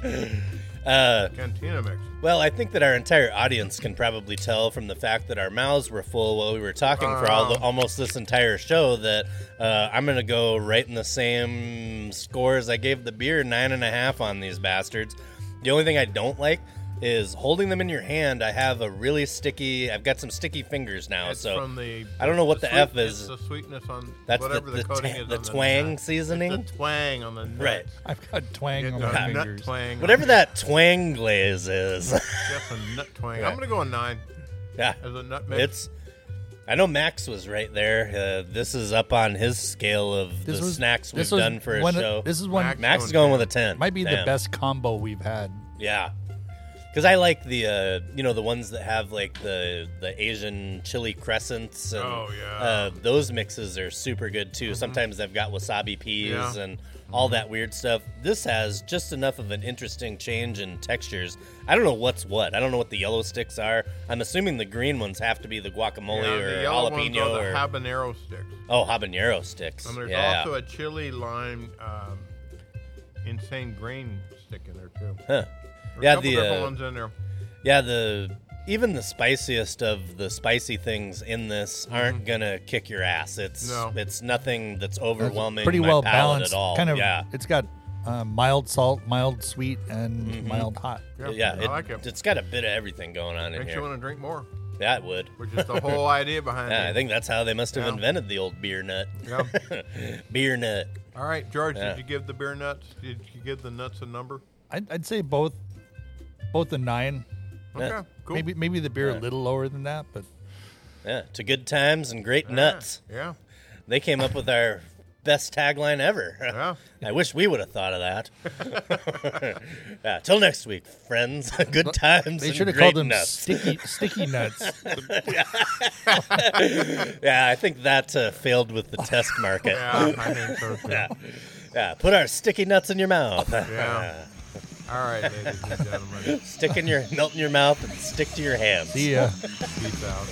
Uh, cantina mix? Well, I think that our entire audience can probably tell from the fact that our mouths were full while we were talking for all the, almost this entire show that uh, I'm going to go right in the same scores I gave the beer nine and a half on these bastards. The only thing I don't like is holding them in your hand. I have a really sticky. I've got some sticky fingers now, It's so from the. I don't know what the the F is. it's The sweetness on That's the whatever the, the, coating ta- is the on twang nut. seasoning. It's the twang on the nut. Right. I've got twang Get on the my nut fingers. twang. Whatever that twang glaze is. That's a nut twang. Yeah. I'm gonna go a nine yeah. as a nut mix. It's. I know Max was right there. Uh, this is up on his scale of This the was snacks we've this was done for a one of- show. This is one Max- Max is going with a ten. might be the Damn. best combo we've had. Yeah, because I like the uh, you know the ones that have like the the Asian chili crescents. And, Oh, yeah. Uh, those mixes are super good too. Sometimes they've got wasabi peas Yeah. and all that weird stuff. This has just enough of an interesting change in textures. I don't know what's what. I don't know what the yellow sticks are. I'm assuming the green ones have to be the guacamole yeah, or the jalapeno are the or habanero sticks. oh habanero sticks. And there's also a chili lime um, insane grain stick in there too. Huh. There's Yeah, the different uh, ones in there. yeah the even the spiciest of the spicy things in this aren't gonna kick your ass. It's Mm-hmm. No. it's nothing that's It's overwhelming. pretty my well balanced. at all. Kind of. yeah. It's got uh, mild salt, mild sweet, and mild hot. Yeah, Yeah, I like it. It's got a bit of everything going on in here. Makes you want to drink more, Yeah, it would. which is the whole idea behind Yeah, it. I think that's how they must have Yeah. invented the old beer nut. Yeah. beer nut. All right, George, Yeah. did you give the beer nuts? Did you give the nuts a number? I'd, I'd say both, both a nine. Okay, Yeah. cool. Maybe maybe the beer Yeah. a little lower than that, but Yeah, to good times and great Yeah, nuts. Yeah, They came up with our best tagline ever. yeah. I wish we would have thought of that. yeah, till next week, friends. Good times. they should have called them nuts. sticky sticky nuts. Yeah, I think that uh, failed with the test market. Yeah, I think so yeah. Yeah, put our sticky nuts in your mouth. Yeah. All right, ladies and gentlemen, stick in your melt in your mouth and stick to your hands. See ya. peace out.